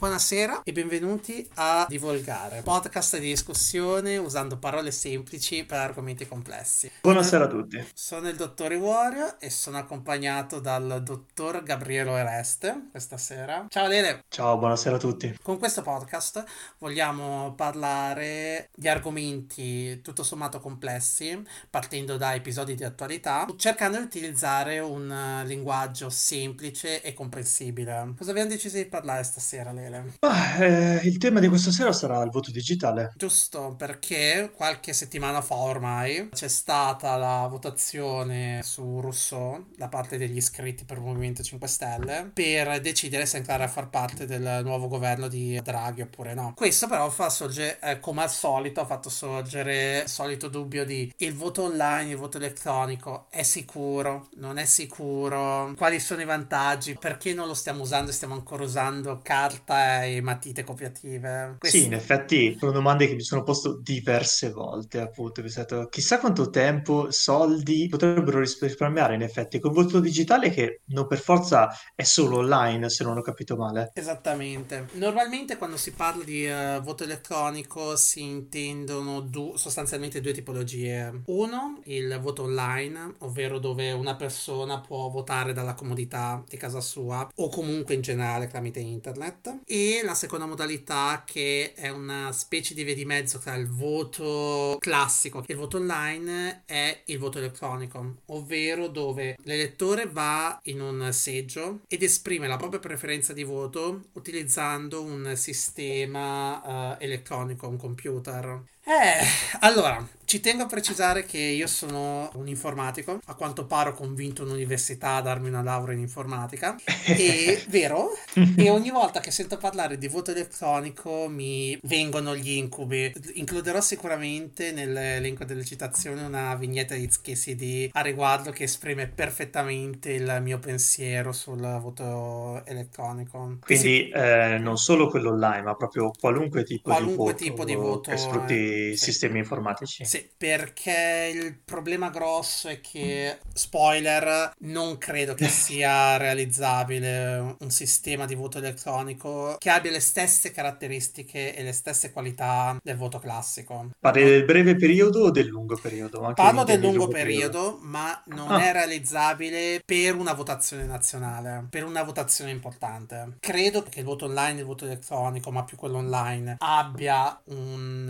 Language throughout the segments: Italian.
Buonasera e benvenuti a Divolgare, podcast di discussione usando parole semplici per argomenti complessi. Buonasera a tutti. Sono il dottore Wario e sono accompagnato dal dottor Gabriele Oreste questa sera. Ciao Lele. Ciao, buonasera a tutti. Con questo podcast vogliamo parlare di argomenti tutto sommato complessi, partendo da episodi di attualità, cercando di utilizzare un linguaggio semplice e comprensibile. Cosa abbiamo deciso di parlare stasera, Lele? Daniele? Ah, eh, il tema di questa sera sarà il voto digitale. Giusto, perché qualche settimana fa ormai c'è stata la votazione su Rousseau da parte degli iscritti per il Movimento 5 Stelle per decidere se entrare a far parte del nuovo governo di Draghi oppure no. Questo però fa sorgere, eh, come al solito, ha fatto sorgere il solito dubbio di il voto online, il voto elettronico è sicuro, non è sicuro, quali sono i vantaggi, perché non lo stiamo usando stiamo ancora usando carta e matite copiative. Questi... Sì, in effetti sono domande che mi sono posto diverse volte, appunto. Pensato, chissà quanto tempo, soldi potrebbero risparmiare in effetti con il voto digitale che non per forza è solo online, se non ho capito male. Esattamente. Normalmente quando si parla di uh, voto elettronico si intendono du- sostanzialmente due tipologie. Uno, il voto online, ovvero dove una persona può votare dalla comodità di casa sua o comunque in generale tramite internet e la seconda modalità che è una specie di via di mezzo tra il voto classico e il voto online è il voto elettronico, ovvero dove l'elettore va in un seggio ed esprime la propria preferenza di voto utilizzando un sistema uh, elettronico, un computer. Eh, allora, ci tengo a precisare che io sono un informatico, a quanto pare ho convinto un'università a darmi una laurea in informatica, e vero? E ogni volta che sento parlare di voto elettronico mi vengono gli incubi. Includerò sicuramente nell'elenco delle citazioni una vignetta di CD a riguardo che esprime perfettamente il mio pensiero sul voto elettronico. Quindi eh, non solo quello online, ma proprio qualunque tipo qualunque di voto, tipo di voto che sfrutti eh, sì. sistemi informatici. Sì, perché il problema grosso è che, spoiler, non credo che sia realizzabile un sistema di voto elettronico che abbia le stesse caratteristiche e le stesse qualità del voto classico. Parli del breve periodo o del lungo periodo? Anche Parlo del lungo, lungo periodo, periodo, ma non ah. è realizzabile per una votazione nazionale, per una votazione importante. Credo che il voto online, il voto elettronico, ma più quello online, abbia un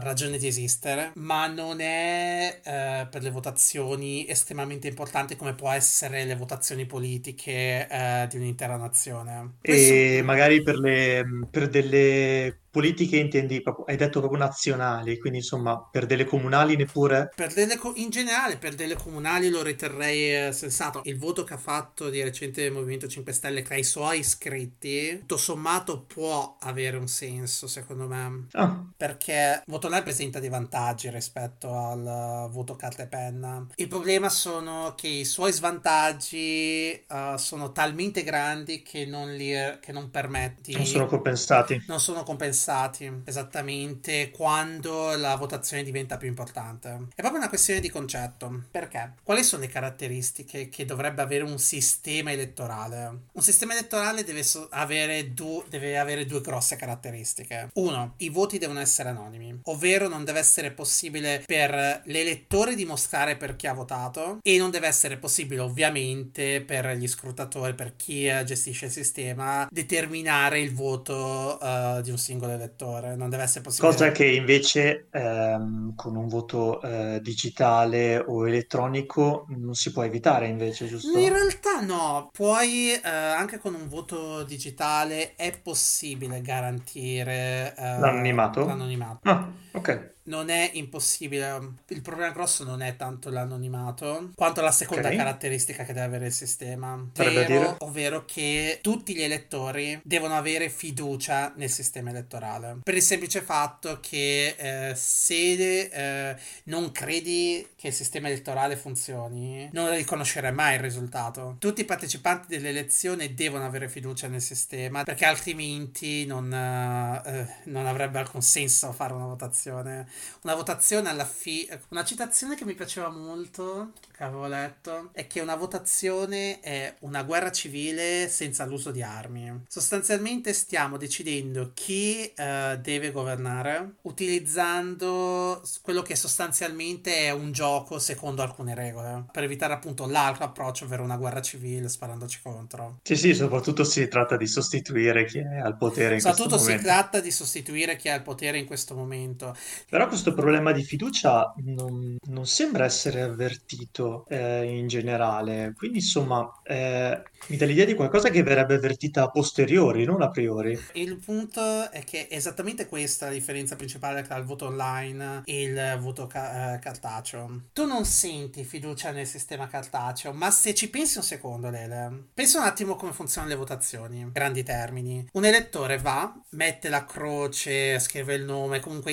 ragione di esistere, ma non è uh, per le votazioni estremamente importante come può essere le votazioni politiche uh, di un'intera nazione. E magari per, le, per delle politiche intendi proprio, hai detto proprio nazionali, quindi insomma per delle comunali neppure? Per delle in generale per delle comunali lo riterrei eh, sensato. Il voto che ha fatto di recente il Movimento 5 Stelle tra i suoi iscritti, tutto sommato può avere un senso secondo me. Ah. Perché il voto online presenta dei vantaggi rispetto al voto carta e penna. Il problema sono che i suoi svantaggi uh, sono talmente grandi che non, li, che non permetti... Non sono compensati. Non sono compensati interessati esattamente quando la votazione diventa più importante. È proprio una questione di concetto. Perché? Quali sono le caratteristiche che dovrebbe avere un sistema elettorale? Un sistema elettorale deve, so- avere, du- deve avere due grosse caratteristiche. Uno, i voti devono essere anonimi, ovvero non deve essere possibile per l'elettore dimostrare per chi ha votato e non deve essere possibile ovviamente per gli scrutatori, per chi gestisce il sistema, determinare il voto uh, di un singolo elettore, non deve essere possibile. Cosa che invece ehm, con un voto eh, digitale o elettronico non si può evitare invece, giusto? In realtà no, puoi eh, anche con un voto digitale è possibile garantire eh, l'anonimato. l'anonimato. Ah, ok non è impossibile. Il problema grosso non è tanto l'anonimato, quanto la seconda okay. caratteristica che deve avere il sistema. Ovvero, ovvero che tutti gli elettori devono avere fiducia nel sistema elettorale. Per il semplice fatto che eh, se eh, non credi che il sistema elettorale funzioni, non riconoscerai mai il risultato. Tutti i partecipanti dell'elezione devono avere fiducia nel sistema, perché altrimenti non, eh, non avrebbe alcun senso fare una votazione una votazione alla fine. Una citazione che mi piaceva molto, che avevo letto, è che una votazione è una guerra civile senza l'uso di armi. Sostanzialmente stiamo decidendo chi uh, deve governare utilizzando quello che sostanzialmente è un gioco secondo alcune regole, per evitare appunto l'altro approccio, ovvero una guerra civile sparandoci contro. Sì, sì, soprattutto si tratta di sostituire chi è al potere in soprattutto momento. si tratta di sostituire chi è al potere in questo momento. Però questo problema di fiducia non, non sembra essere avvertito eh, in generale, quindi insomma eh, mi dà l'idea di qualcosa che verrebbe avvertita a posteriori, non a priori. Il punto è che è esattamente questa la differenza principale tra il voto online e il voto ca- eh, cartaceo. Tu non senti fiducia nel sistema cartaceo, ma se ci pensi un secondo, Lele, pensa un attimo come funzionano le votazioni, grandi termini. Un elettore va, mette la croce, scrive il nome, comunque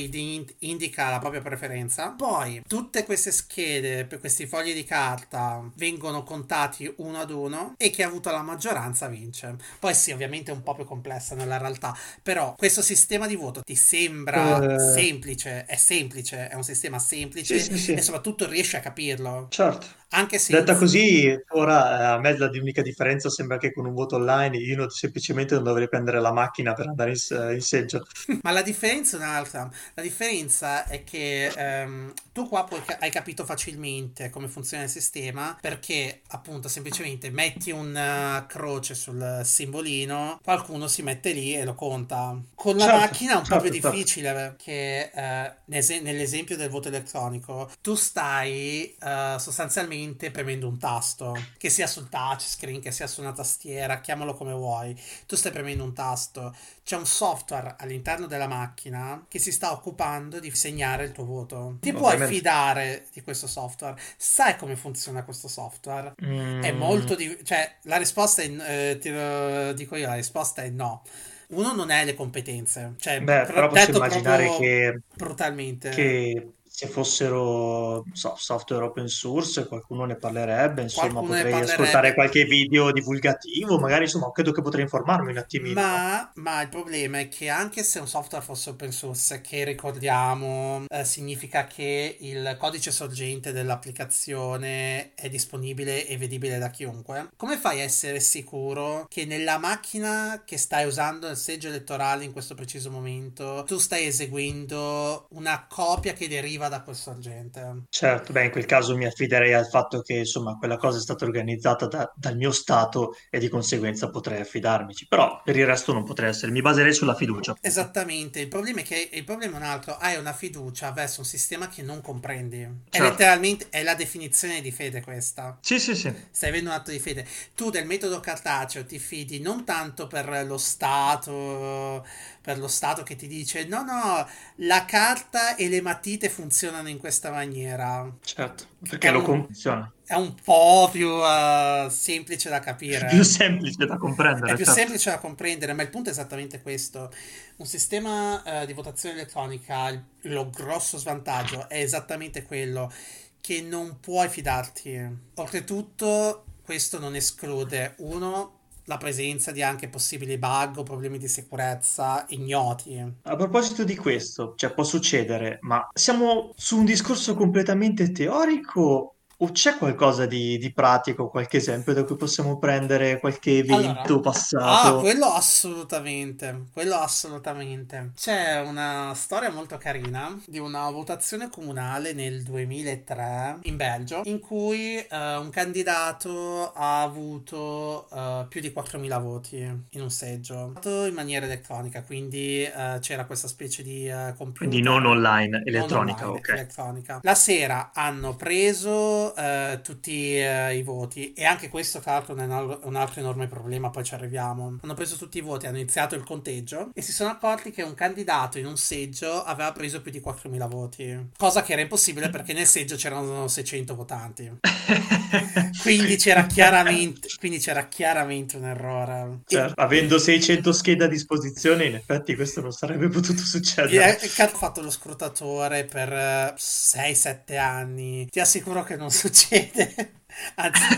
indica la propria preferenza. Poi tutte queste schede, questi fogli di carta vengono contati uno ad uno e chi ha avuto la maggioranza vince. Poi sì, ovviamente è un po' più complessa nella realtà, però questo sistema di voto ti sembra uh... semplice, è semplice, è un sistema semplice sì, sì, sì. e soprattutto riesci a capirlo. Certo. Anche se... Detta così, ora eh, a me l'unica differenza sembra che con un voto online io non, semplicemente non dovrei prendere la macchina per andare in, in seggio. Ma la differenza è un'altra. La differenza è che ehm, tu qua puoi, hai capito facilmente come funziona il sistema perché appunto semplicemente metti una uh, croce sul simbolino, qualcuno si mette lì e lo conta. Con la certo, macchina è un certo, po' più certo. difficile perché eh, nell'esempio del voto elettronico tu stai uh, sostanzialmente semplicemente premendo un tasto, che sia sul touchscreen, che sia su una tastiera, chiamalo come vuoi. Tu stai premendo un tasto, c'è un software all'interno della macchina che si sta occupando di segnare il tuo voto. Ti puoi fidare di questo software? Sai come funziona questo software? Mm. È molto di- cioè la risposta è eh, ti lo dico io, la risposta è no uno non ha le competenze. Cioè, Beh, però posso immaginare che, brutalmente. che se fossero so, software open source, qualcuno ne parlerebbe, insomma, qualcuno potrei parlerebbe. ascoltare qualche video divulgativo, magari, insomma, credo che potrei informarmi un attimino. Ma, ma, il problema è che anche se un software fosse open source, che ricordiamo, eh, significa che il codice sorgente dell'applicazione è disponibile e vedibile da chiunque, come fai a essere sicuro che nella macchina che stai usando nel seggio elettorale in questo preciso momento, tu stai eseguendo una copia che deriva deriva da quel sorgente. Certo, beh, in quel caso mi affiderei al fatto che insomma quella cosa è stata organizzata da, dal mio stato e di conseguenza potrei affidarmici, però per il resto non potrei essere, mi baserei sulla fiducia. Esattamente, il problema è che il problema è un altro, hai una fiducia verso un sistema che non comprendi. Certo. È letteralmente è la definizione di fede questa. Sì, sì, sì. Stai avendo un atto di fede. Tu del metodo cartaceo ti fidi non tanto per lo Stato, per lo Stato che ti dice no, no, la carta e le matite funzionano in questa maniera. Certo, perché lo funziona. È un po' più uh, semplice da capire. È più semplice da comprendere. È più certo. semplice da comprendere, ma il punto è esattamente questo. Un sistema uh, di votazione elettronica, il, lo grosso svantaggio è esattamente quello che non puoi fidarti. Oltretutto, questo non esclude, uno, la presenza di anche possibili bug o problemi di sicurezza ignoti. A proposito di questo, cioè può succedere, ma siamo su un discorso completamente teorico o c'è qualcosa di, di, pratico, qualche esempio da cui possiamo prendere qualche evento allora, passato? Ah, quello assolutamente, quello assolutamente. C'è una storia molto carina di una votazione comunale nel 2003 in Belgio in cui uh, un candidato ha avuto uh, più di 4.000 voti in un seggio, in maniera elettronica, quindi uh, c'era questa specie di computer. Quindi non online, elettronica, non online, ok. Elettronica. La sera hanno preso uh, tutti uh, i voti e anche questo tra l'altro è un, un, altro enorme problema, poi ci arriviamo. Hanno preso tutti i voti, hanno iniziato il conteggio e si sono accorti che un candidato in un seggio aveva preso più di 4.000 voti, cosa che era impossibile perché nel seggio c'erano 600 votanti. quindi, c'era chiaramente, quindi c'era chiaramente un errore. Certo, e... avendo 600 schede a disposizione, in effetti questo non sarebbe potuto succedere. E, ha fatto lo scrutatore per 6-7 anni. Ti assicuro che non succede. Anzi,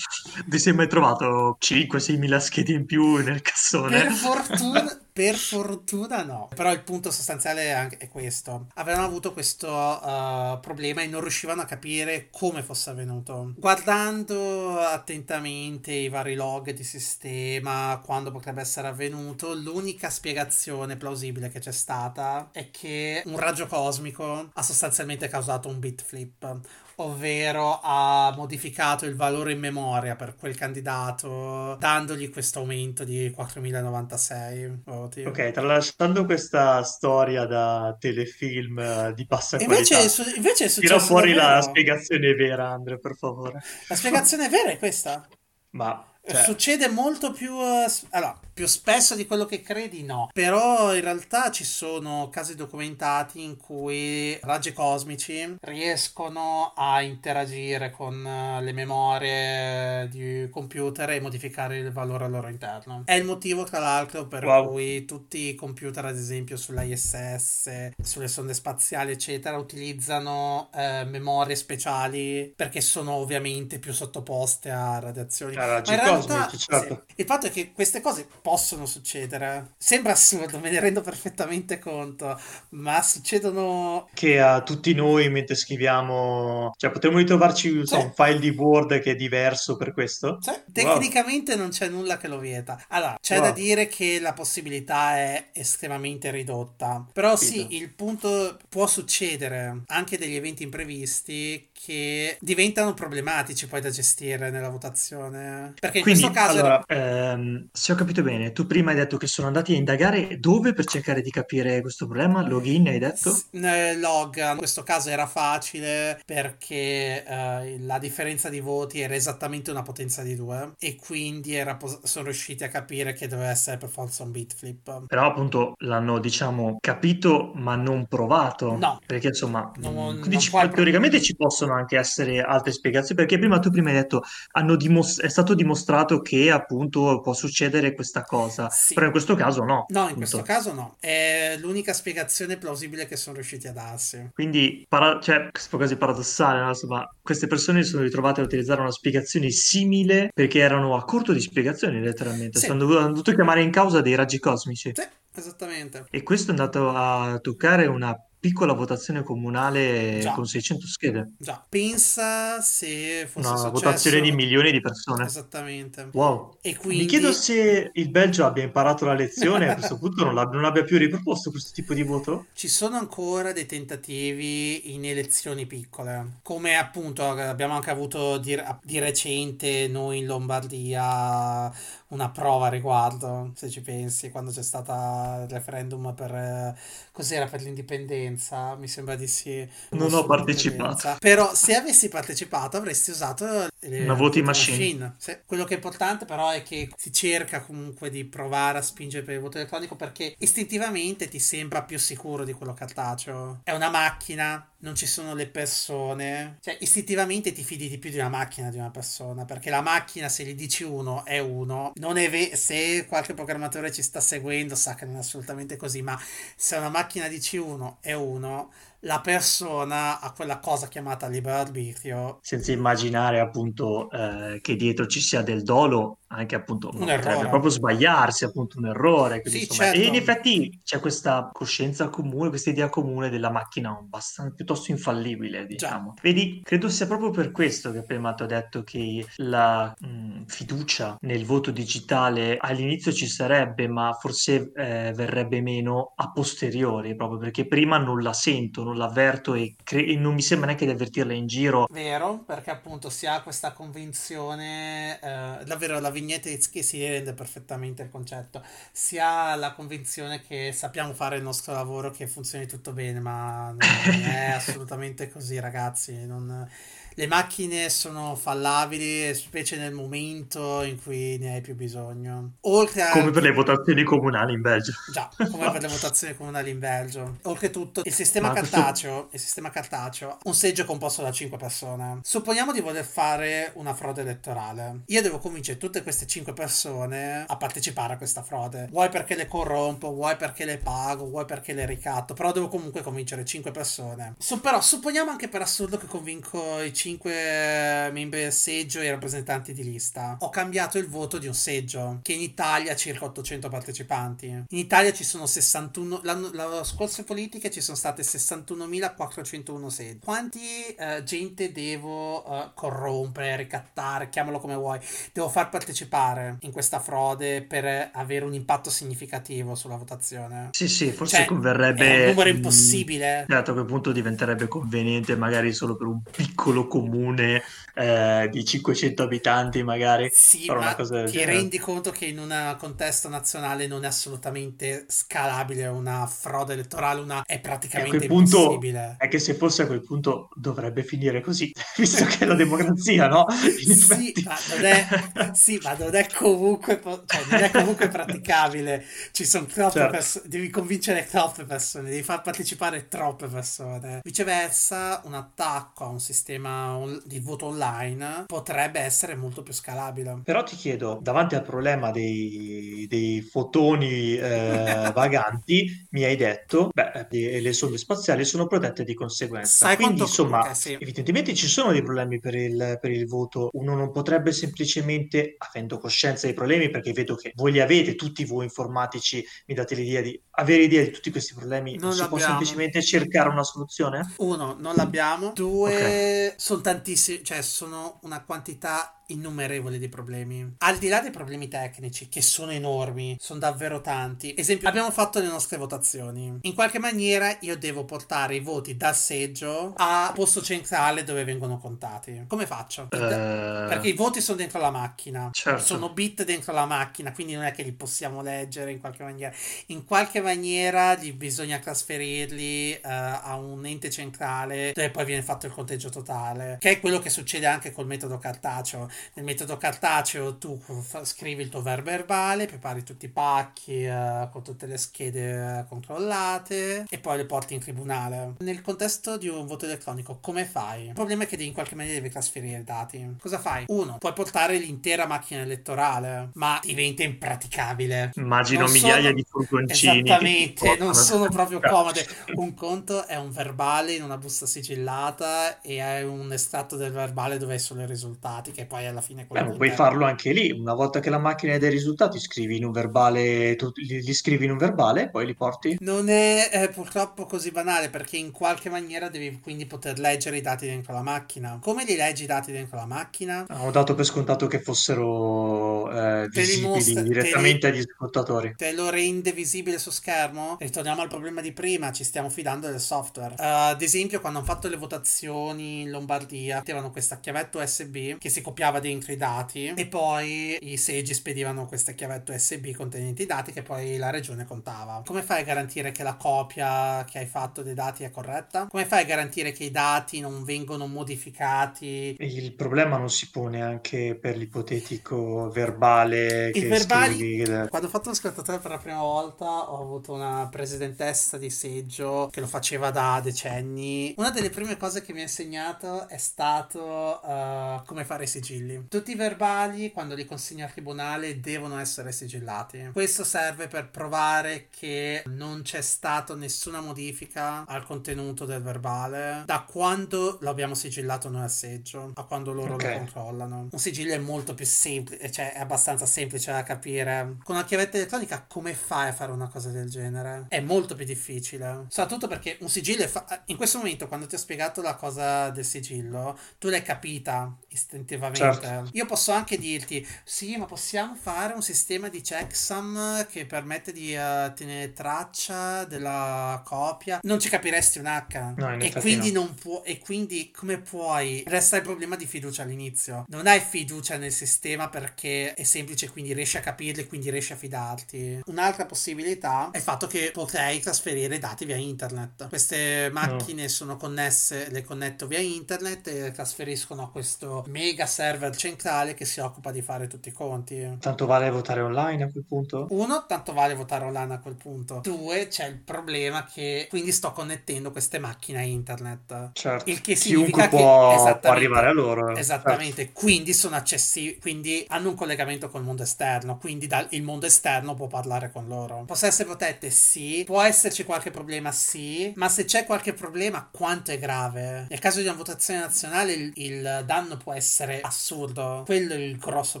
Vi sei mai trovato 5-6 mila schede in più nel cassone? per fortuna, per fortuna no. Però il punto sostanziale è, questo. Avevano avuto questo uh, problema e non riuscivano a capire come fosse avvenuto. Guardando attentamente i vari log di sistema, quando potrebbe essere avvenuto, l'unica spiegazione plausibile che c'è stata è che un raggio cosmico ha sostanzialmente causato un bit flip ovvero ha modificato il valore in memoria per quel candidato, dandogli questo aumento di 4096 voti. Ok, tralasciando questa storia da telefilm eh, di bassa invece, qualità, è su- invece è tira successo fuori la davvero. spiegazione vera, Andre, per favore. La spiegazione vera è questa. Ma, cioè, Succede molto più, eh, allora, più spesso di quello che credi, no. Però in realtà ci sono casi documentati in cui raggi cosmici riescono a interagire con eh, le memorie di computer e modificare il valore al loro interno. È il motivo, tra l'altro, per Wow. cui tutti i computer, ad esempio sull'ISS, sulle sonde spaziali, eccetera, utilizzano eh, memorie speciali perché sono ovviamente più sottoposte a radiazioni. a raggi Ma realtà, certo. sì, il fatto è che queste cose possono succedere. Sembra assurdo, me ne rendo perfettamente conto, ma succedono. Che a tutti noi mentre scriviamo, cioè potremmo ritrovarci Sì. un file di Word che è diverso per questo? Cioè, tecnicamente non c'è nulla che lo vieta. Allora, c'è Wow. da dire che la possibilità è estremamente ridotta. Però Capito. sì, il punto può succedere anche degli eventi imprevisti che diventano problematici poi da gestire nella votazione. Perché in Quindi, questo caso allora, ehm, se ho capito bene, tu prima hai detto che sono andati a indagare dove per cercare di capire questo problema? Login, hai detto? S- eh, Log, in questo caso era facile perché eh, la differenza di voti era esattamente una potenza di 2 e quindi era pos- sono riusciti a capire che doveva essere per forza un bit flip. Però appunto l'hanno, diciamo, capito ma non provato. No. Perché insomma, Non- non quindi ci- puoi pro- teoricamente ci possono anche essere altre spiegazioni. Perché prima tu prima hai detto, hanno dimos- è stato dimostrato che appunto può succedere questa cosa. Sì. Però in questo caso no. No, in appunto. questo caso no. È l'unica spiegazione plausibile che sono riusciti a darsi. Quindi, para- cioè, questo è quasi paradossale, no? Insomma, queste persone si sono ritrovate a utilizzare una spiegazione simile perché erano a corto di spiegazioni, letteralmente. Sì. Dovuto, hanno dovuto chiamare in causa dei raggi cosmici. Sì, esattamente. E questo è andato a toccare una piccola votazione comunale Già. con 600 schede. Già, pensa se fosse Una successo... votazione di milioni di persone. Esattamente. Wow. E quindi... Mi chiedo se il Belgio abbia imparato la lezione e a questo punto non, non abbia più riproposto questo tipo di voto. Ci sono ancora dei tentativi in elezioni piccole, come appunto abbiamo anche avuto di, di recente noi in Lombardia una prova a riguardo, se ci pensi, quando c'è stato il referendum per, eh, cos'era, per l'indipendenza, mi sembra di sì. Non ho partecipato. Però se avessi partecipato avresti usato le Una voting machine. Sì. Quello che è importante però è che si cerca comunque di provare a spingere per il voto elettronico perché istintivamente ti sembra più sicuro di quello cartaceo. È una macchina, non ci sono le persone. Cioè, istintivamente ti fidi di più di una macchina di una persona perché la macchina se gli dici uno è uno. Non è vero, se qualche programmatore ci sta seguendo sa che non è assolutamente così, ma se una macchina dici uno è uno, la persona ha quella cosa chiamata libero arbitrio Senza immaginare appunto eh, che dietro ci sia del dolo, anche appunto Un errore. potrebbe proprio sbagliarsi, appunto un errore. quindi, Sì, insomma, certo. E in effetti c'è questa coscienza comune, questa idea comune della macchina abbastanza piuttosto infallibile, diciamo. Vedi, credo sia proprio per questo che prima ti ho detto che la mh, fiducia nel voto digitale all'inizio ci sarebbe, ma forse eh, verrebbe meno a posteriori, proprio perché prima non la sento, non l'avverto e, cre- e non mi sembra neanche di avvertirla in giro. Vero, perché appunto si ha questa convinzione, eh, davvero la vignetta che si rende perfettamente il concetto, si ha la convinzione che sappiamo fare il nostro lavoro, che funzioni tutto bene, ma non è assolutamente così ragazzi, non- le macchine sono fallabili, specie nel momento in cui ne hai più bisogno. Oltre a... Come per le votazioni comunali in Belgio. Già, come per le votazioni comunali in Belgio. Oltretutto, il sistema Ma questo- cartaceo, il sistema cartaceo, un seggio composto da 5 persone. Supponiamo di voler fare una frode elettorale. Io devo convincere tutte queste 5 persone a partecipare a questa frode. Vuoi perché le corrompo, vuoi perché le pago, vuoi perché le ricatto, però devo comunque convincere 5 persone. So- però supponiamo anche per assurdo che convinco i 5 membri del seggio e i rappresentanti di lista. Ho cambiato il voto di un seggio, che in Italia ha circa 800 partecipanti. In Italia ci sono 61, l'anno, la scorse politiche ci sono state 61.401 seggi. Quanti uh, gente devo uh, corrompere, ricattare, chiamalo come vuoi, devo far partecipare in questa frode per avere un impatto significativo sulla votazione? Sì, sì, forse cioè, converrebbe... È un numero impossibile. Certo, a quel punto diventerebbe conveniente magari solo per un piccolo comune eh, di 500 abitanti magari. Sì, ma ti rendi conto che in un contesto nazionale non è assolutamente scalabile una frode elettorale, una... è praticamente impossibile. È che se fosse a quel punto dovrebbe finire così, visto che è la democrazia, no? sì ma, è, sì, ma non è comunque, cioè, non è comunque praticabile. Ci sono troppe certo. persone, devi convincere troppe persone, devi far partecipare troppe persone. Viceversa, un attacco a un sistema di voto online potrebbe essere molto più scalabile. Però ti chiedo, davanti al problema dei, dei fotoni eh, vaganti, mi hai detto, beh, le sonde spaziali sono protette di conseguenza. Sai Quindi, insomma, okay, sì. evidentemente ci sono dei problemi per il, per il voto. Uno non potrebbe semplicemente, avendo coscienza dei problemi, perché vedo che voi li avete, tutti voi informatici, mi date l'idea di avere idea di tutti questi problemi, non, non si può semplicemente cercare una soluzione? Uno, non l'abbiamo. Due, okay. Sono tantissimi, cioè sono una quantità innumerevoli di problemi. Al di là dei problemi tecnici, che sono enormi, sono davvero tanti. Esempio, abbiamo fatto le nostre votazioni. In qualche maniera io devo portare i voti dal seggio a posto centrale dove vengono contati. Come faccio? Uh... Perché i voti sono dentro la macchina. Certo. Sono bit dentro la macchina, quindi non è che li possiamo leggere in qualche maniera. In qualche maniera bisogna trasferirli uh, a un ente centrale dove poi viene fatto il conteggio totale, che è quello che succede anche col metodo cartaceo nel metodo cartaceo tu scrivi il tuo verbo verbale, prepari tutti i pacchi eh, con tutte le schede controllate e poi le porti in tribunale. Nel contesto di un voto elettronico, come fai? Il problema è che in qualche maniera devi trasferire i dati. Cosa fai? Uno, puoi portare l'intera macchina elettorale, ma diventa impraticabile. Immagino non migliaia sono... di furgoncini. Esattamente, non sono proprio comode. Un conto è un verbale in una busta sigillata e è un estratto del verbale dove hai solo i risultati, che poi alla fine Beh, puoi farlo anche lì, una volta che la macchina ha dei risultati, scrivi in un verbale, tu li, li scrivi in un verbale e poi li porti. Non è eh, purtroppo così banale perché in qualche maniera devi quindi poter leggere i dati dentro la macchina. Come li leggi i dati dentro la macchina? Ho dato per scontato che fossero eh, visibili mostra, direttamente agli ascoltatori. Te lo rende visibile su schermo? Ritorniamo al problema di prima, ci stiamo fidando del software. Uh, ad esempio, quando hanno fatto le votazioni in Lombardia, avevano questa chiavetta USB che si copiava dentro i dati e poi i seggi spedivano questa chiavetta USB contenenti i dati che poi la regione contava. Come fai a garantire che la copia che hai fatto dei dati è corretta? Come fai a garantire che i dati non vengono modificati? Il problema non si pone anche per l'ipotetico verbale Il verbale, scrivi... quando ho fatto lo scattatore per la prima volta ho avuto una presidentessa di seggio che lo faceva da decenni. Una delle prime cose che mi ha insegnato è stato uh, come fare i sigilli. Tutti i verbali, quando li consegni al tribunale, devono essere sigillati. Questo serve per provare che non c'è stata nessuna modifica al contenuto del verbale da quando lo abbiamo sigillato noi al seggio a quando loro okay. lo controllano. Un sigillo è molto più semplice, cioè è abbastanza semplice da capire. Con una chiavetta elettronica, come fai a fare una cosa del genere? È molto più difficile. Soprattutto perché un sigillo è fa- in questo momento, quando ti ho spiegato la cosa del sigillo, tu l'hai capita istintivamente. Certo. Io posso anche dirti, sì, ma possiamo fare un sistema di checksum che permette di uh, tenere traccia della copia. Non ci capiresti un H. No, e quindi no. non può, e quindi come puoi? Resta il problema di fiducia all'inizio. Non hai fiducia nel sistema perché è semplice, quindi riesci a capirlo e quindi riesci a fidarti. Un'altra possibilità è il fatto che potrei trasferire dati via internet. Queste macchine no. sono connesse, le connetto via internet e trasferiscono a questo mega server server centrale che si occupa di fare tutti i conti. Tanto vale votare online a quel punto? Uno, tanto vale votare online a quel punto. Due, c'è il problema che quindi sto connettendo queste macchine a internet. Certo. Il che Chiunque può, che può arrivare a loro. Esattamente, Certo. quindi sono accessibili, quindi hanno un collegamento col mondo esterno, quindi dal, il mondo esterno può parlare con loro. Possono essere protette? Sì. Può esserci qualche problema? Sì. Ma se c'è qualche problema, quanto è grave? Nel caso di una votazione nazionale il, il danno può essere assurdo. Quello è il grosso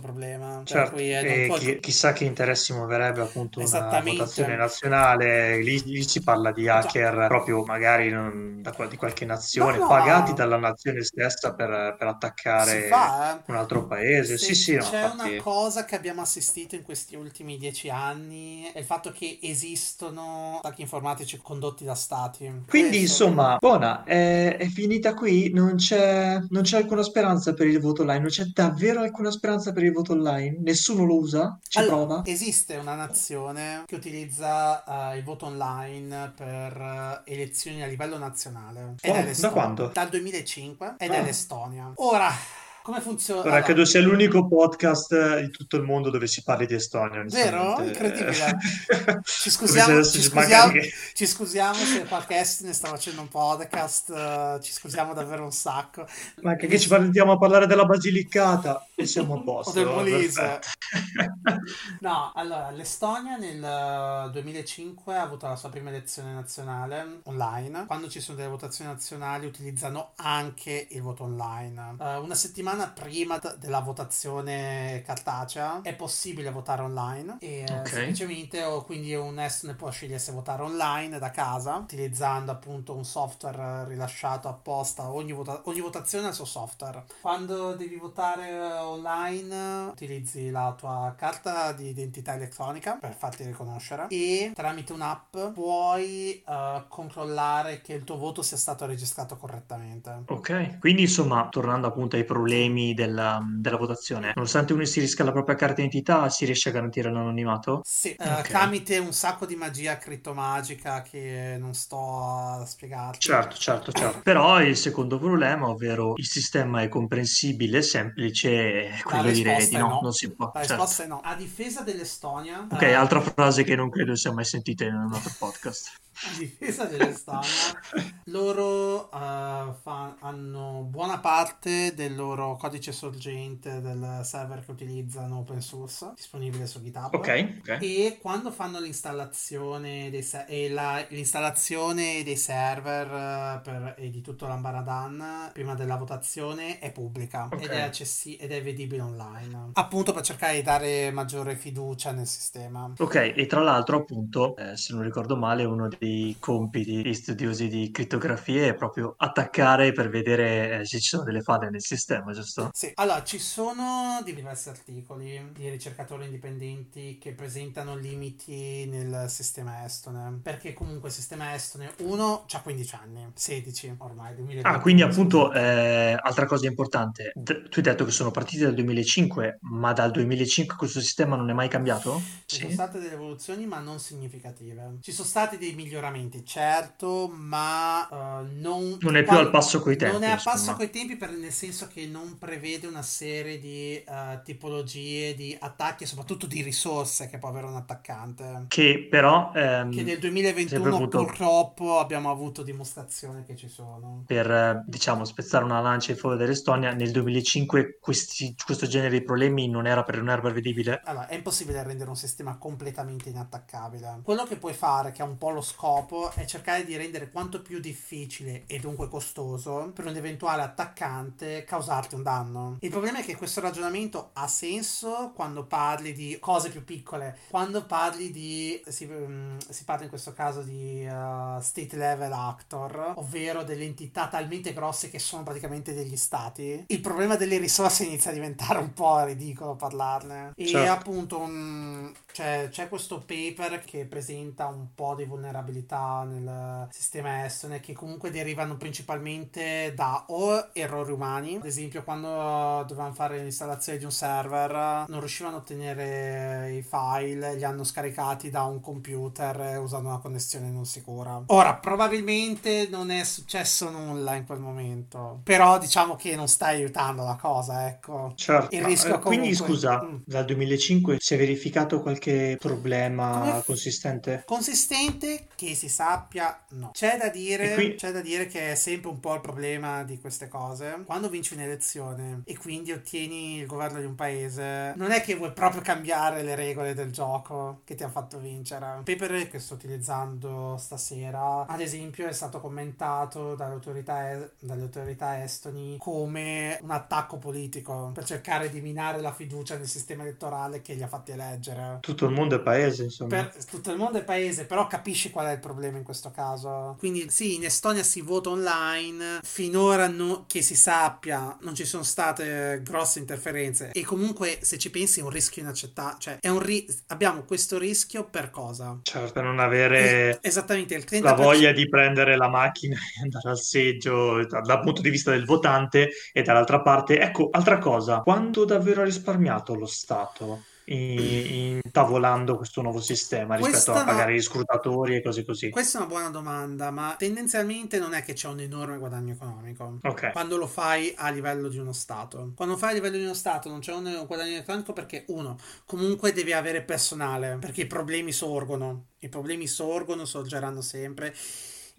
problema. Certo, eh, può- chi- chissà che interessi muoverebbe appunto una votazione nazionale, lì, lì si parla di hacker proprio magari non- da, di qualche nazione, No, no, pagati dalla nazione stessa per, per attaccare fa, eh. un altro paese. Se Sì, sì, no, c'è infatti- una cosa che abbiamo assistito in questi ultimi dieci anni è il fatto che esistono attacchi informatici condotti da stati. Quindi, Questo- insomma, buona, è, è finita qui, non c'è, non c'è alcuna speranza per il voto online, non c'è davvero alcuna speranza per il voto online? Nessuno lo usa? Ci Allora, prova? esiste una nazione che utilizza eh, il voto online per eh, elezioni a livello nazionale. Ed Oh, è da quando? Dal 2005 ed Ah. è l'Estonia. Ora, come funziona? Guarda, allora, credo sia l'unico podcast di tutto il mondo dove si parli di Estonia, Vero? onestamente. Incredibile. Ci scusiamo, ci scusiamo, ci scusiamo se qualche estone sta facendo un podcast, eh, ci scusiamo davvero un sacco. Ma anche che ci partiamo a parlare della Basilicata e siamo a posto. O del Molise. No, allora, l'Estonia nel eh, 2005 ha avuto la sua prima elezione nazionale online. Quando ci sono delle votazioni nazionali utilizzano anche il voto online. Eh, una settimana prima d- della votazione cartacea è possibile votare online e eh, Ok. semplicemente o quindi un estone può scegliere se votare online da casa utilizzando appunto un software rilasciato apposta. Ogni, vota- ogni votazione ha il suo software. Quando devi votare eh, online utilizzi la tua carta di identità elettronica per farti riconoscere e tramite un'app puoi eh, controllare che il tuo voto sia stato registrato correttamente. Ok, quindi insomma, tornando appunto ai problemi della, della votazione, nonostante uno inserisca la propria carta d'identità, si riesce a garantire l'anonimato? Sì, eh, Ok. tramite un sacco di magia criptomagica che non sto a spiegarti. Certo, certo, certo. Però il secondo problema, ovvero il sistema è comprensibile e semplice, è quello direi di no, no. non si può. La certo. risposta è no. A difesa dell'Estonia, Ok, eh, altra frase che non credo sia mai sentita in un altro podcast. a difesa dell'Estonia, loro eh, fa- hanno buona parte del loro codice sorgente del server che utilizzano open source disponibile su GitHub. Ok, ok. E quando fanno l'installazione dei, se- e la- l'installazione dei server eh, per- e di tutto l'ambaradan prima della votazione è pubblica Ok. ed, è accessi- ed è vedibile online. Appunto per cercare di dare maggiore fiducia nel sistema. Ok, e tra l'altro, appunto, eh, se non ricordo male, uno dei compiti degli studiosi di crittografia è proprio attaccare per vedere eh, se ci sono delle falle nel sistema, giusto? Sì, allora ci sono diversi articoli di ricercatori indipendenti che presentano limiti nel sistema estone, perché comunque il sistema estone, uno, ha 15 anni, 16 ormai, 2020. Ah, quindi appunto, eh, altra cosa importante, d- tu hai detto che sono partiti dal 2005, ma dal 2005 questo sistema non è mai cambiato? Ci sono Sì. state delle evoluzioni, ma non significative. Ci sono stati dei miglioramenti, certo, ma eh, non... Non è più al passo coi tempi, Non è a passo coi tempi, per- nel senso che non prevede una serie di eh, tipologie di attacchi, e soprattutto di risorse che può avere un attaccante. Che però, ehm, Che nel sempre 2021 avuto- purtroppo abbiamo avuto dimostrazione che ci sono. per, eh, diciamo, spezzare una lancia in favore dell'Estonia, nel 2005 questi- questo genere di problemi non era, per, non era prevedibile? Allora, è impossibile rendere un sistema completamente inattaccabile. Quello che puoi fare, che ha un po' lo scopo, è cercare di rendere quanto più difficile e dunque costoso per un eventuale attaccante causarti un danno. Il problema è che questo ragionamento ha senso quando parli di cose più piccole, quando parli di si, mm, si parla in questo caso di uh, state level actor, ovvero delle entità talmente grosse che sono praticamente degli stati. Il problema delle risorse inizia a diventare un po' ridicolo parlarne. E Certo. appunto un- c'è, c'è questo paper che presenta un po' di vulnerabilità nel sistema estone che comunque derivano principalmente da o errori umani, ad esempio quando dovevano fare l'installazione di un server non riuscivano a ottenere i file, li hanno scaricati da un computer usando una connessione non sicura. Ora, probabilmente non è successo nulla in quel momento, però diciamo che non sta aiutando la cosa, ecco. Certo. Il rischio comunque... Quindi scusa, mm. dal 2005 si è verificato qualche problema Come... consistente? Consistente che si sappia, no. C'è da, dire, qui... c'è da dire che è sempre un po' il problema di queste cose. Quando vinci un'elezione e quindi ottieni il governo di un paese, non è che vuoi proprio cambiare le regole del gioco che ti ha fatto vincere. Paper che sto utilizzando stasera, ad esempio, è stato commentato dalle autorità, dalle autorità estoni come un attacco politico per cercare di minare la fiducia nel sistema elettorale che li ha fatti eleggere. Tutto il mondo è paese, insomma. Per, tutto il mondo è paese, però capisci qual è il problema in questo caso. Quindi sì, in Estonia si vota online, finora no, che si sappia non ci sono state grosse interferenze e comunque se ci pensi è un rischio inaccettabile, cioè è un ri- abbiamo questo rischio per cosa? Certo, non avere eh, esattamente il 30%... la voglia di prendere la macchina e andare al seggio dal punto di vista del votante e dall'altra parte, ecco, altra cosa, quanto davvero ha risparmiato lo Stato? Intavolando questo nuovo sistema rispetto Questa a pagare no. gli scrutatori e cose così? Questa è una buona domanda, ma tendenzialmente non è che c'è un enorme guadagno economico okay. quando lo fai a livello di uno Stato. Quando fai a livello di uno Stato non c'è un guadagno economico perché uno, comunque devi avere personale, perché i problemi sorgono, i problemi sorgono, sorgeranno sempre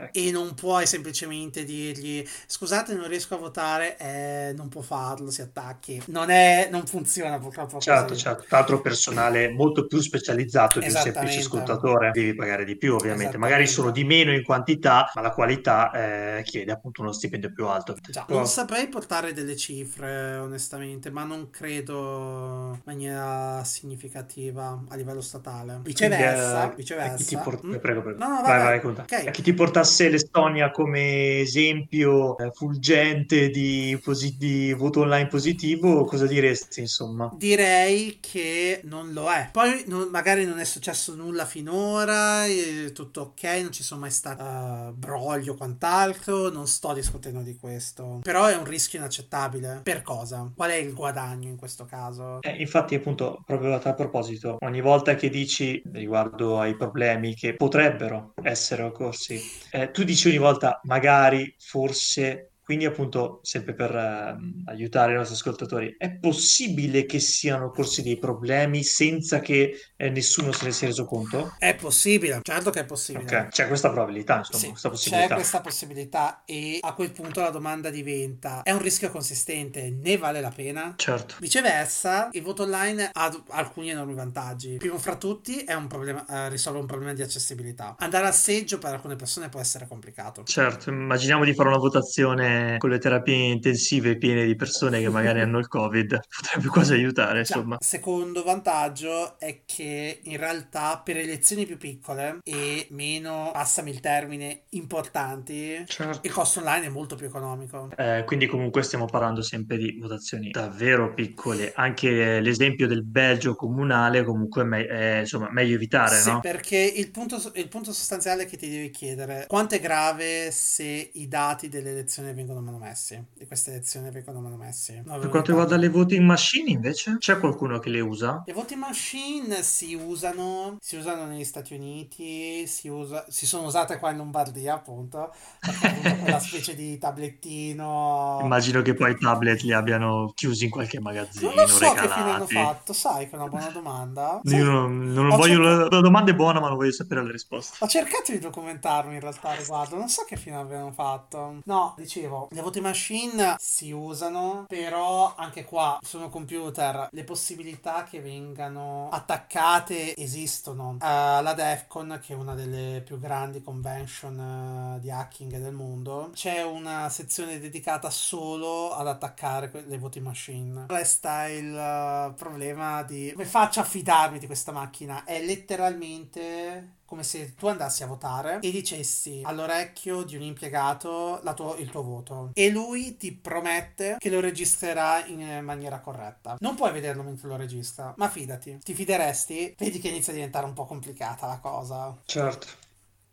Ecco. E non puoi semplicemente dirgli scusate non riesco a votare, eh, non può farlo, si attacchi. Non, è, non funziona purtroppo Certo, così. certo. Tra l'altro personale molto più specializzato di un semplice ascoltatore. Devi pagare di più ovviamente, magari solo di meno in quantità, ma la qualità eh, chiede appunto uno stipendio più alto. Già, non saprei portare delle cifre onestamente, ma non credo in maniera significativa a livello statale. Viceversa, Quindi, viceversa. Porta... Mm? Prego, prego. No, no, vai, vai, vai, okay. A chi ti porta portasse l'Estonia come esempio eh, fulgente di, posi- di, voto online positivo, cosa diresti insomma? Direi che non lo è. Poi non, magari non è successo nulla finora, tutto ok, non ci sono mai stati uh, brogli o quant'altro, non sto discutendo di questo. Però è un rischio inaccettabile. Per cosa? Qual è il guadagno in questo caso? Eh, infatti appunto, proprio a tal proposito, ogni volta che dici riguardo ai problemi che potrebbero essere occorsi eh, tu dici ogni volta, magari, forse, quindi appunto, sempre per eh, aiutare i nostri ascoltatori, è possibile che siano corsi dei problemi senza che eh, nessuno se ne sia reso conto? È possibile, certo che è possibile. Okay. C'è questa probabilità, insomma, sì, questa possibilità. C'è questa possibilità e a quel punto la domanda diventa, è un rischio consistente, ne vale la pena? Certo. Viceversa, il voto online ha alcuni enormi vantaggi. Primo fra tutti è un problema, eh, risolve un problema di accessibilità. Andare al seggio per alcune persone può essere complicato. Certo, immaginiamo di fare una votazione con le terapie intensive piene di persone che magari hanno il Covid, potrebbe quasi aiutare, insomma. Secondo vantaggio è che in realtà per elezioni più piccole e meno, passami il termine, importanti, certo. il costo online è molto più economico. Eh, quindi comunque stiamo parlando sempre di votazioni davvero piccole. Anche l'esempio del Belgio comunale comunque è, me- è insomma, meglio evitare, sì, no? perché il punto, il punto sostanziale che ti devi chiedere, quanto è grave se i dati dell'elezione vengono vengono manomessi, di queste elezioni vengono manomessi. Per quanto riguarda le voting machine invece, c'è qualcuno che le usa? Le voting machine si usano, si usano negli Stati Uniti, si, usa, si sono usate qua in Lombardia appunto, appunto quella specie di tablettino. Immagino che poi i tablet li abbiano chiusi in qualche magazzino. Non lo so regalati. che fine hanno fatto, sai che è una buona domanda. Io non, non voglio, cercato... la domanda è buona ma non voglio sapere la risposta. Ho cercato di documentarmi in realtà riguardo, non so che fine abbiano fatto. No, dicevo, le voting machine si usano, però anche qua sono computer, le possibilità che vengano attaccate esistono. Uh, la DEFCON, che è una delle più grandi convention uh, di hacking del mondo, c'è una sezione dedicata solo ad attaccare le voting machine. Resta il uh, problema di come faccio a fidarmi di questa macchina? È letteralmente come se tu andassi a votare e dicessi all'orecchio di un impiegato tuo, il tuo voto e lui ti promette che lo registrerà in maniera corretta. Non puoi vederlo mentre lo registra, ma fidati, ti fideresti? Vedi che inizia a diventare un po' complicata la cosa. Certo.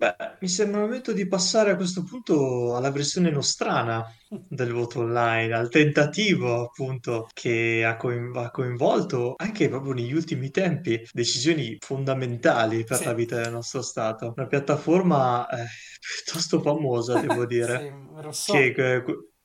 Beh, mi sembra il momento di passare a questo punto alla versione nostrana del voto online, al tentativo appunto che ha, coin- ha coinvolto anche proprio negli ultimi tempi decisioni fondamentali per la Sì, vita del nostro Stato. Una piattaforma eh, piuttosto famosa, devo sì, dire, lo che, so.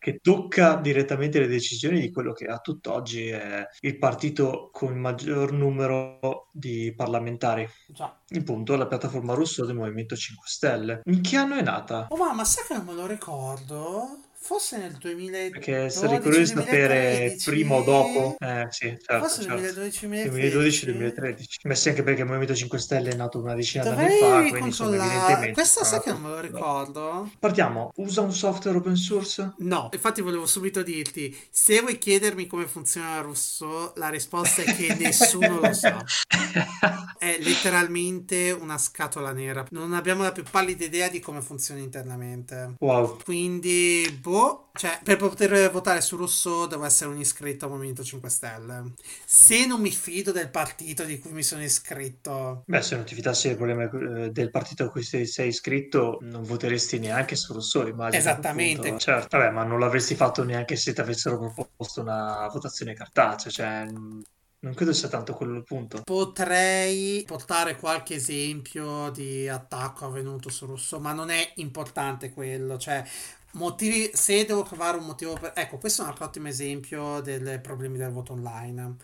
Che- tocca direttamente le decisioni di quello che a tutt'oggi è il partito con il maggior numero di parlamentari. Già. Appunto, la piattaforma russa del Movimento 5 Stelle. In che anno è nata? Oh, ma, ma sai che non me lo ricordo? Forse nel Perché sarei curioso di sapere prima o 2012-2013? dopo. Eh sì, certo, Forse certo. 2012-2013? 2012-2013. Beh sì, anche perché il Movimento 5 Stelle è nato una decina d'anni fa, quindi insomma ricontrollare. evidentemente Questa sai che non me lo ricordo? Partiamo. Usa un software open source? No, infatti volevo subito dirti, se vuoi chiedermi come funziona russo, la risposta è che nessuno lo sa. È letteralmente una scatola nera. Non abbiamo la più pallida idea di come funziona internamente. Wow. Quindi, boh, cioè, per poter votare su Rousseau devo essere un iscritto al Movimento 5 Stelle. Se non mi fido del partito di cui mi sono iscritto, Beh, se non ti fidassi del problema eh, del partito a cui sei, sei iscritto, non voteresti neanche su Rousseau, immagino esattamente. Certo, vabbè, ma non l'avresti fatto neanche se ti avessero proposto una votazione cartacea, cioè mh, non credo sia tanto quello il punto. potrei portare qualche esempio di attacco avvenuto su Rousseau, ma non è importante quello, cioè motivi, se devo trovare un motivo per... Ecco, questo è un altro ottimo esempio dei problemi del voto online.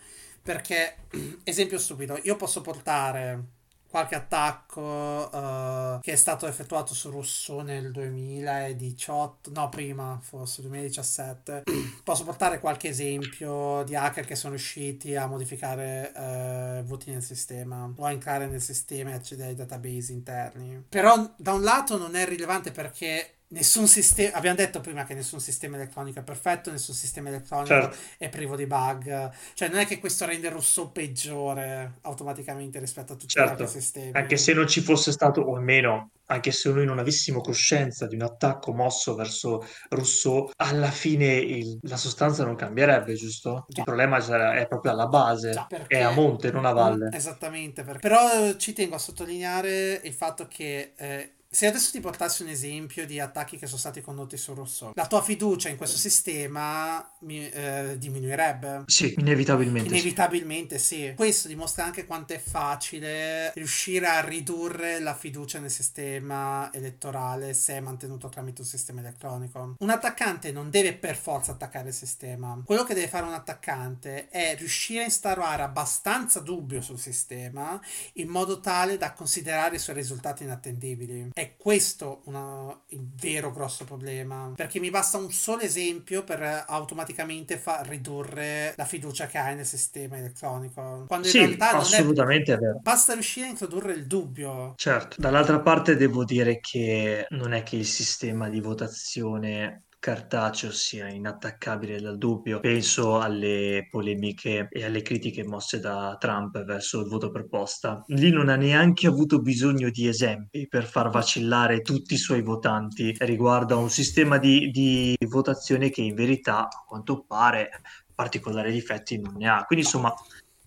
Perché, esempio stupido, io posso portare qualche attacco eh, che è stato effettuato su Rousseau nel 2018, no, prima, forse 2017. Posso portare qualche esempio di hacker che sono riusciti a modificare eh, voti nel sistema o a entrare nel sistema e accedere ai database interni. Però da un lato non è rilevante perché nessun sistema, abbiamo detto prima che nessun sistema elettronico è perfetto, nessun sistema elettronico Certo, è privo di bug. Cioè, non è che questo rende Rousseau peggiore automaticamente rispetto a tutti gli altri certo, anche sistemi. se non ci fosse stato, o almeno anche se noi non avessimo coscienza di un attacco mosso verso Rousseau, alla fine il- la sostanza non cambierebbe, giusto? Il Già. problema sarà- è proprio alla base, Già, è a perché monte, non a valle. esattamente per- però ci tengo a sottolineare il fatto che eh, se adesso ti portassi un esempio di attacchi che sono stati condotti su Rousseau, la tua fiducia in questo sistema mi- eh, diminuirebbe. Sì, inevitabilmente sì. Inevitabilmente sì. Questo dimostra anche quanto è facile riuscire a ridurre la fiducia nel sistema elettorale se è mantenuto tramite un sistema elettronico. Un attaccante non deve per forza attaccare il sistema. Quello che deve fare un attaccante è riuscire a instaurare abbastanza dubbio sul sistema in modo tale da considerare i suoi risultati inattendibili. È questo una- il vero grosso problema. Perché mi basta un solo esempio per automaticamente fa- ridurre la fiducia che hai nel sistema elettronico. Quando in Sì, realtà non è. assolutamente è vero. Basta riuscire a introdurre il dubbio. Certo, dall'altra parte devo dire che non è che il sistema di votazione cartaceo sia inattaccabile dal dubbio. Penso alle polemiche e alle critiche mosse da Trump verso il voto per posta. Lì non ha neanche avuto bisogno di esempi per far vacillare tutti i suoi votanti riguardo a un sistema di, di votazione che in verità, a quanto pare, particolari difetti non ne ha. Quindi insomma...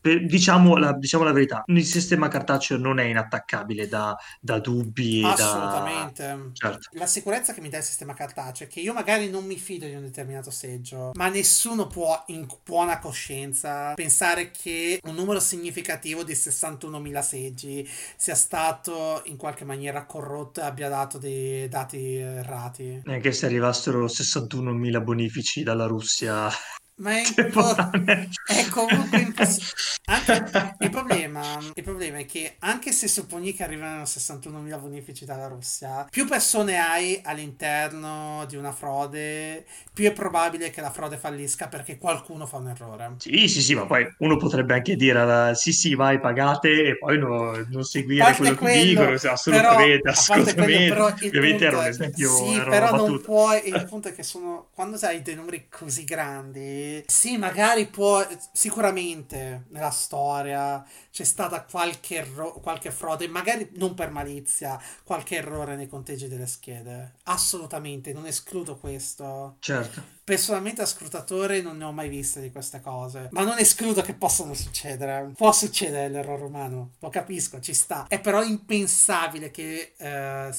per- Diciamo la, diciamo la verità, il sistema cartaceo non è inattaccabile da, da dubbi e da... Assolutamente. Certo, La sicurezza che mi dà il sistema cartaceo è che io magari non mi fido di un determinato seggio, ma nessuno può in buona coscienza pensare che un numero significativo di 61.000 seggi sia stato in qualche maniera corrotto e abbia dato dei dati errati. neanche se arrivassero 61.000 bonifici dalla Russia Ma è, impo- temporanea. è comunque impossibile. Il problema, il problema è che anche se supponi che arrivano 61.000 bonifici dalla Russia, più persone hai all'interno di una frode, più è probabile che la frode fallisca perché qualcuno fa un errore. Sì, sì, sì, ma poi uno potrebbe anche dire alla- sì, sì, vai, pagate e poi no- non seguire parte quello che quello, dicono, se però, assolutamente, quello, assolutamente. però il Ovviamente era un esempio, sì, era però non puoi, il punto è che sono, quando hai dei numeri così grandi, quindi sì, magari può sicuramente nella storia c'è stata qualche, erro- qualche frode, magari non per malizia, qualche errore nei conteggi delle schede. Assolutamente, non escludo questo. Certo. Personalmente a scrutatore non ne ho mai viste di queste cose, ma non escludo che possano succedere. Può succedere l'errore umano, lo capisco, ci sta. È però impensabile che eh,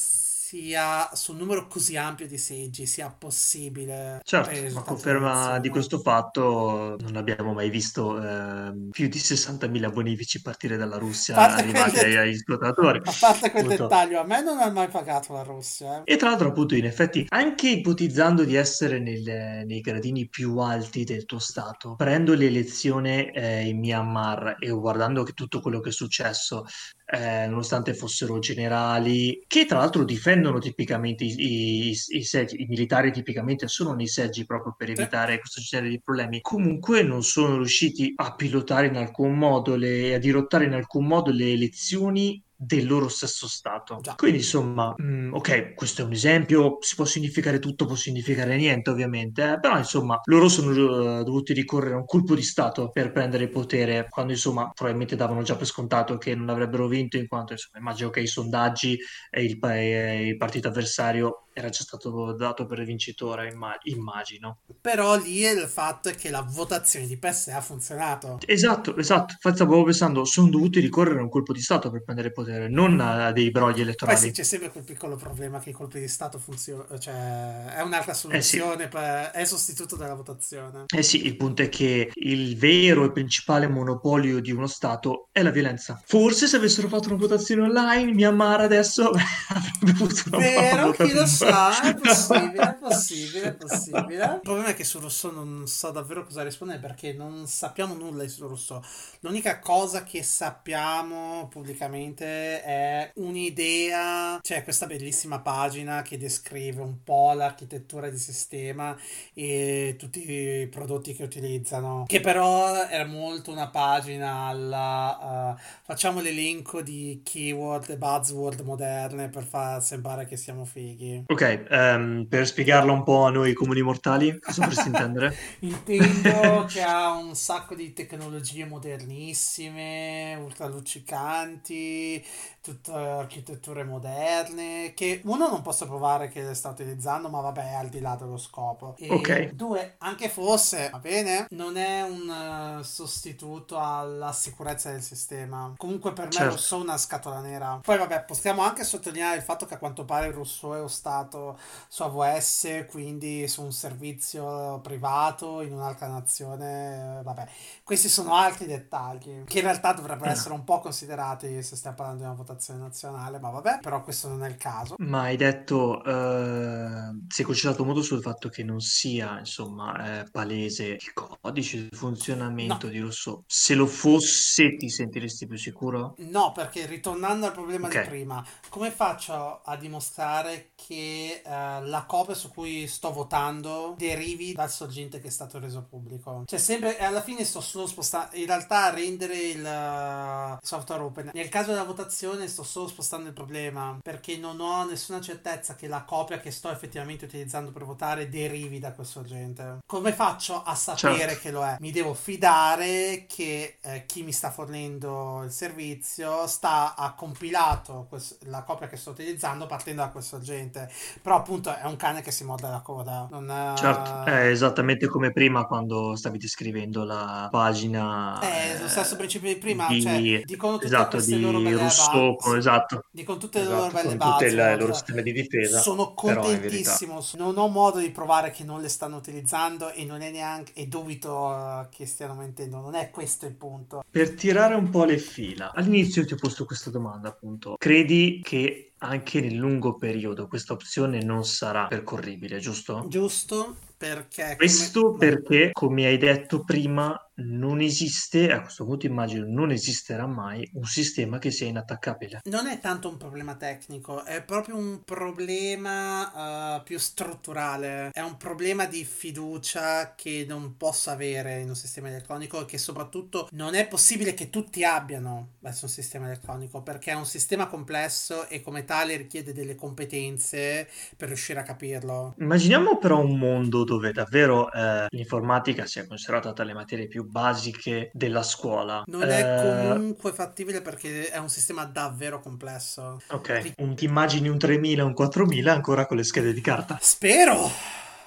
sia su un numero così ampio di seggi sia possibile. Certo, ma conferma di questo fatto non abbiamo mai visto eh, più di 60.000 bonifici partire dalla Russia arrivati det- agli esplotatori. A parte quel appunto. dettaglio, a me non ha mai pagato la Russia. Eh. E tra l'altro appunto in effetti anche ipotizzando di essere nel, nei gradini più alti del tuo stato, prendo l'elezione eh, in Myanmar e guardando che tutto quello che è successo eh, nonostante fossero generali, che tra l'altro difendono tipicamente i, i, i, seggi, i militari tipicamente sono nei seggi proprio per evitare questo genere di problemi, comunque non sono riusciti a pilotare in alcun modo, le, a dirottare in alcun modo le elezioni del loro stesso stato. Già. Quindi insomma, mh, mm, ok, questo è un esempio, si può significare tutto, può significare niente ovviamente, eh? però insomma loro sono uh, dovuti ricorrere a un colpo di stato per prendere il potere, quando insomma probabilmente davano già per scontato che non avrebbero vinto in quanto insomma immagino che i sondaggi e il, e il partito avversario era già stato dato per vincitore, immagino. Però lì il fatto è che la votazione di per sé ha funzionato. Esatto, esatto. Infatti stavo pensando, sono dovuti ricorrere a un colpo di Stato per prendere potere, non a dei brogli elettorali. Poi sì, c'è sempre quel piccolo problema che i colpi di Stato funzionano, cioè è un'altra soluzione, eh sì. per... è sostituto dalla votazione. Eh sì, il punto è che il vero e principale monopolio di uno Stato è la violenza. Forse se avessero fatto una votazione online, Myanmar adesso avrebbe una Vero, chi lo sa? Sa, è possibile, è possibile, è possibile. Il problema è che su Rousseau non so davvero cosa rispondere perché non sappiamo nulla su Rousseau. L'unica cosa che sappiamo pubblicamente è un'idea, c'è questa bellissima pagina che descrive un po' l'architettura di sistema e tutti i prodotti che utilizzano, che però era molto una pagina alla... Uh, facciamo l'elenco di keyword e buzzword moderne per far sembrare che siamo fighi. Ok, um, per spiegarlo un po' a noi comuni mortali, cosa vorresti intendere? Intendo che ha un sacco di tecnologie modernissime, ultraluccicanti, tutte architetture moderne, che uno non posso provare che le sta utilizzando, ma vabbè, è al di là dello scopo. E ok. Due, anche fosse, va bene, non è un uh, sostituto alla sicurezza del sistema. Comunque per me certo. Rousseau è una scatola nera. Poi vabbè, possiamo anche sottolineare il fatto che a quanto pare Rousseau è stato stato su AWS, quindi su un servizio privato in un'altra nazione. Vabbè, questi sono altri dettagli che in realtà dovrebbero eh. essere un po' considerati se stiamo parlando di una votazione nazionale, ma vabbè, però questo non è il caso. Ma hai detto, uh, si è concentrato molto sul fatto che non sia, insomma, eh, palese il codice di funzionamento no. di Rousseau. Se lo fosse, ti sentiresti più sicuro? No, perché ritornando al problema okay. di prima, come faccio a dimostrare che uh, la copia su cui sto votando derivi dal sorgente che è stato reso pubblico. Cioè, sempre alla fine sto solo spostando. In realtà, rendere il uh, software open. Nel caso della votazione, sto solo spostando il problema perché non ho nessuna certezza che la copia che sto effettivamente utilizzando per votare derivi da quel sorgente. Come faccio a sapere certo. che lo è? Mi devo fidare che eh, chi mi sta fornendo il servizio sta ha compilato quest- la copia che sto utilizzando partendo da quel sorgente però appunto è un cane che si morde la coda. Non è... Certo, è esattamente come prima quando stavi descrivendo la pagina. È lo stesso principio di prima, di... cioè dicono tutte esatto, queste di loro belle Rousseau, base, esatto. Dicono tutte le loro esatto, belle basi. Tutte il loro sistema di difesa. Sono contentissimo, non ho modo di provare che non le stanno utilizzando e non è neanche, e dubito che stiano mentendo, non è questo il punto. Per tirare un po' le fila, all'inizio ti ho posto questa domanda appunto, credi che anche nel lungo periodo questa opzione non sarà percorribile, giusto? Giusto, perché... Questo come... perché, come hai detto prima, non esiste, a questo punto immagino non esisterà mai un sistema che sia inattaccabile. Non è tanto un problema tecnico, è proprio un problema uh, più strutturale, è un problema di fiducia che non posso avere in un sistema elettronico e che soprattutto non è possibile che tutti abbiano verso un sistema elettronico perché è un sistema complesso e come tale richiede delle competenze per riuscire a capirlo. Immaginiamo però un mondo dove davvero eh, l'informatica sia considerata tra le materie più basiche della scuola. Non è eh... comunque fattibile perché è un sistema davvero complesso. Ok, un, ti immagini un 3000, un 4000 ancora con le schede di carta? Spero!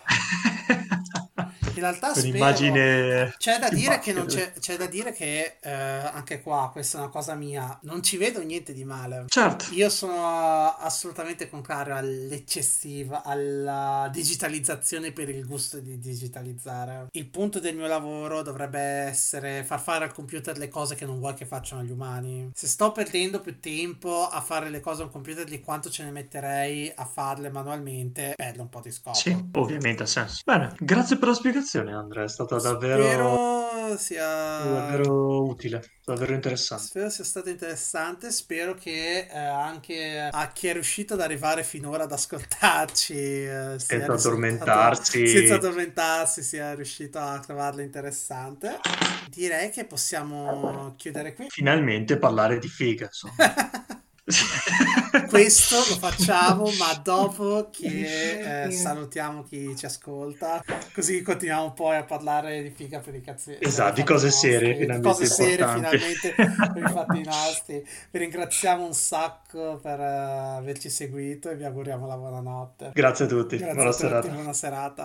In realtà un'immagine c'è da dire che non c'è, c'è da dire che eh, anche qua, questa è una cosa mia, non ci vedo niente di male. Certo. Io sono assolutamente contrario all'eccessiva, alla digitalizzazione per il gusto di digitalizzare. Il punto del mio lavoro dovrebbe essere far fare al computer le cose che non vuoi che facciano gli umani. Se sto perdendo più tempo a fare le cose al computer di quanto ce ne metterei a farle manualmente, perdo un po' di scopo. Sì, ovviamente ha senso. Bene, grazie per la spiegazione spiegazioni, Andrea, è stata davvero... Sia... davvero utile, davvero interessante. Spero sia stato interessante, spero che eh, anche a chi è riuscito ad arrivare finora ad ascoltarci... Eh, senza addormentarsi. Senza addormentarsi sia riuscito a trovarlo interessante. Direi che possiamo chiudere qui. Finalmente parlare di figa, insomma. Questo lo facciamo, ma dopo che eh, salutiamo chi ci ascolta, così continuiamo poi a parlare di figa per i cazzi. Esatto, di cose nostri, serie, finalmente. Di cose serie, finalmente per i fatti nostri. Vi ringraziamo un sacco per uh, averci seguito e vi auguriamo la buonanotte. Grazie a tutti, Grazie buona a tutti, serata. Buona serata.